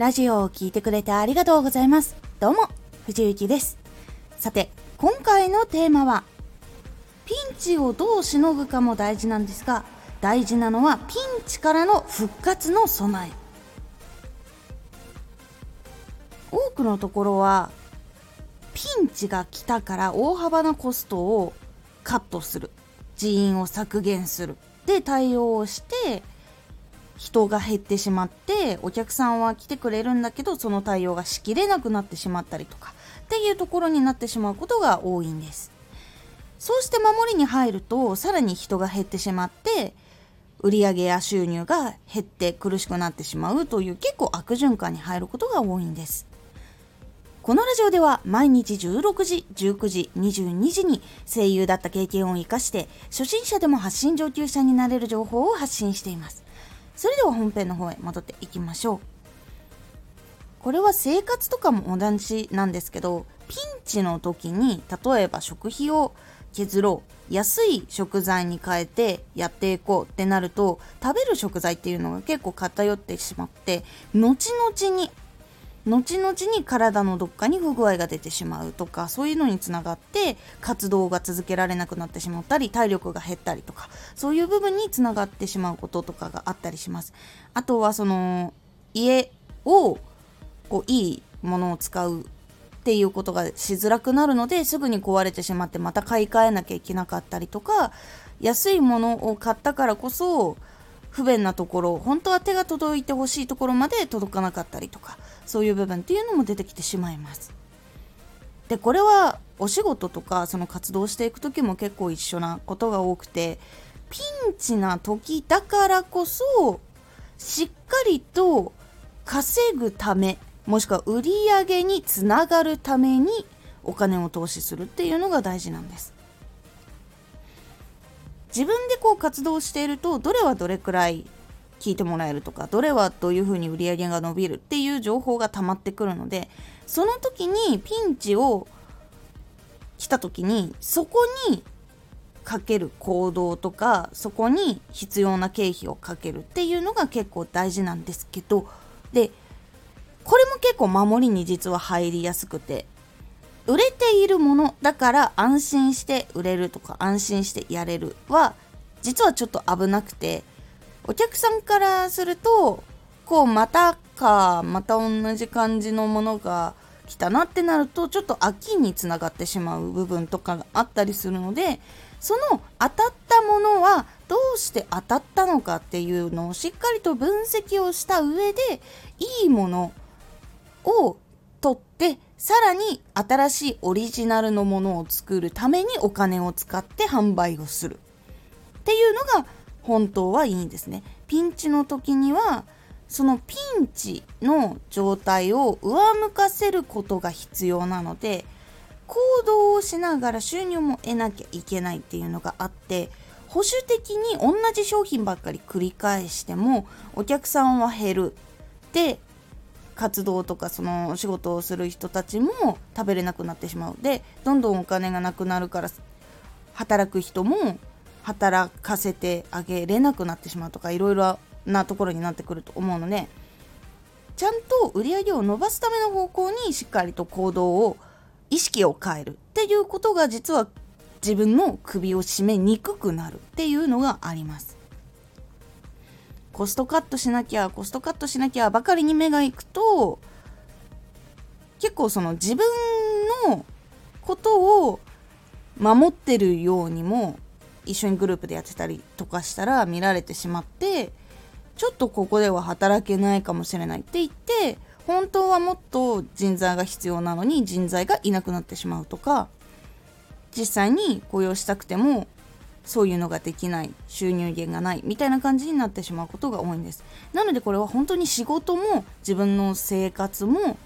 ラジオを聴いてくれてありがとうございます。どうも、藤幸です。さて、今回のテーマは、ピンチをどうしのぐかも大事なんですが、大事なのはピンチからの復活の備え。多くのところは、ピンチが来たから大幅なコストをカットする。人員を削減する。で対応をして人が減ってしまってお客さんは来てくれるんだけどその対応がしきれなくなってしまったりとかっていうところになってしまうことが多いんですそうして守りに入るとさらに人が減ってしまって売上や収入が減って苦しくなってしまうという結構悪循環に入ることが多いんですこのラジオでは毎日16時、19時、22時に声優だった経験を活かして初心者でも発信上級者になれる情報を発信しています。それでは本編の方へ戻っていきましょう。これは生活とかも同じなんですけど、ピンチの時に例えば食費を削ろう安い食材に変えてやっていこうってなると食べる食材っていうのが結構偏ってしまって後々に後々に体のどっかに不具合が出てしまうとかそういうのにつながって活動が続けられなくなってしまったり体力が減ったりとかそういう部分につながってしまうこととかがあったりします。あとはその家をこういいものを使うっていうことがしづらくなるのですぐに壊れてしまってまた買い替えなきゃいけなかったりとか安いものを買ったからこそ不便なところ本当は手が届いてほしいところまで届かなかったりとかそういう部分っていうのも出てきてしまいます。でこれはお仕事とかその活動していく時も結構一緒なことが多くてピンチな時だからこそしっかりと稼ぐためもしくは売り上げにつながるためにお金を投資するっていうのが大事なんです。自分でこう活動しているとどれはどれくらい聞いてもらえるとかどれはどういうふうに売り上げが伸びるっていう情報が溜まってくるのでその時にピンチを来た時にそこにかける行動とかそこに必要な経費をかけるっていうのが結構大事なんですけどでこれも結構守りに実は入りやすくて売れているものだから安心して売れるとか安心してやれるは実はちょっと危なくてお客さんからするとこうまたかまた同じ感じのものが来たなってなるとちょっと飽きにつながってしまう部分とかがあったりするのでその当たったものはどうして当たったのかっていうのをしっかりと分析をした上でいいものを取ってさらに新しいオリジナルのものを作るためにお金を使って販売をするっていうのが本当はいいんですね。ピンチの時にはそのピンチの状態を上向かせることが必要なので行動をしながら収入も得なきゃいけないっていうのがあって保守的に同じ商品ばっかり繰り返してもお客さんは減るで活動とかその仕事をする人たちも食べれなくなってしまうでどんどんお金がなくなるから働く人も働かせてあげれなくなってしまうとかいろいろなところになってくると思うのでちゃんと売り上げを伸ばすための方向にしっかりと行動を意識を変えるっていうことが実は自分の首を絞めにくくなるっていうのがあります。コストカットしなきゃコストカットしなきゃばかりに目がいくと結構その自分のことを守ってるようにも一緒にグループでやってたりとかしたら見られてしまってちょっとここでは働けないかもしれないって言って本当はもっと人材が必要なのに人材がいなくなってしまうとか実際に雇用したくてもそういうのができない収入源がないみたいな感じになってしまうことが多いんです。なのでこれは本当に仕事も自分の生活も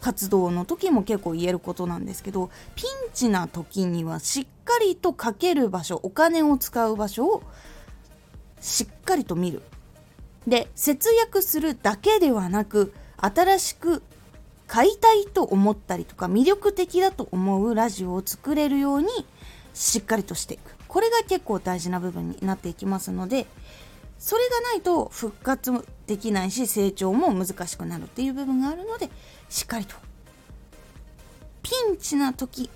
活動の時も結構言えることなんですけどピンチな時にはしっかりとかける場所お金を使う場所をしっかりと見る。で節約するだけではなく新しく買いたいと思ったりとか魅力的だと思うラジオを作れるようにしっかりとしていく。これが結構大事な部分になっていきますのでそれがないと復活もできないし成長も難しくなるっていう部分があるのでしっかりとピンチな時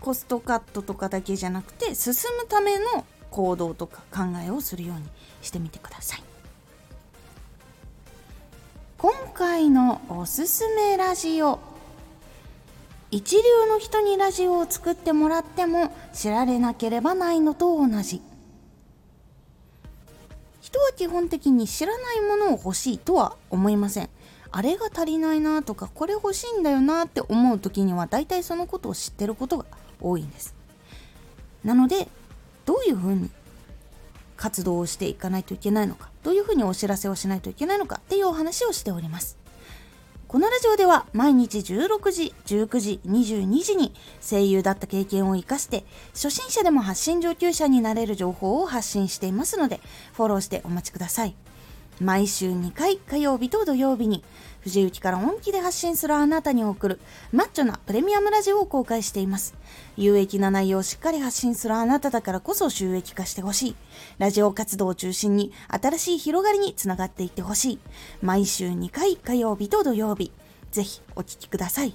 コストカットとかだけじゃなくて進むための行動とか考えをするようにしてみてください。今回のおすすめラジオ一流の人にラジオを作ってもらっても知られなければないのと同じ。人は基本的に知らないものを欲しいとは思いません。あれが足りないなとかこれ欲しいんだよなって思う時には大体そのことを知ってることが多いんです。なのでどういうふうに活動をしていかないといけないのかどういうふうにお知らせをしないといけないのかっていうお話をしております。このラジオでは毎日16時、19時、22時に声優だった経験を活かして初心者でも発信上級者になれる情報を発信していますのでフォローしてお待ちください。毎週2回火曜日と土曜日に藤雪から本気で発信するあなたに送るマッチョなプレミアムラジオを公開しています。有益な内容をしっかり発信するあなただからこそ収益化してほしい。ラジオ活動を中心に新しい広がりにつながっていってほしい。毎週2回火曜日と土曜日。ぜひお聴きください。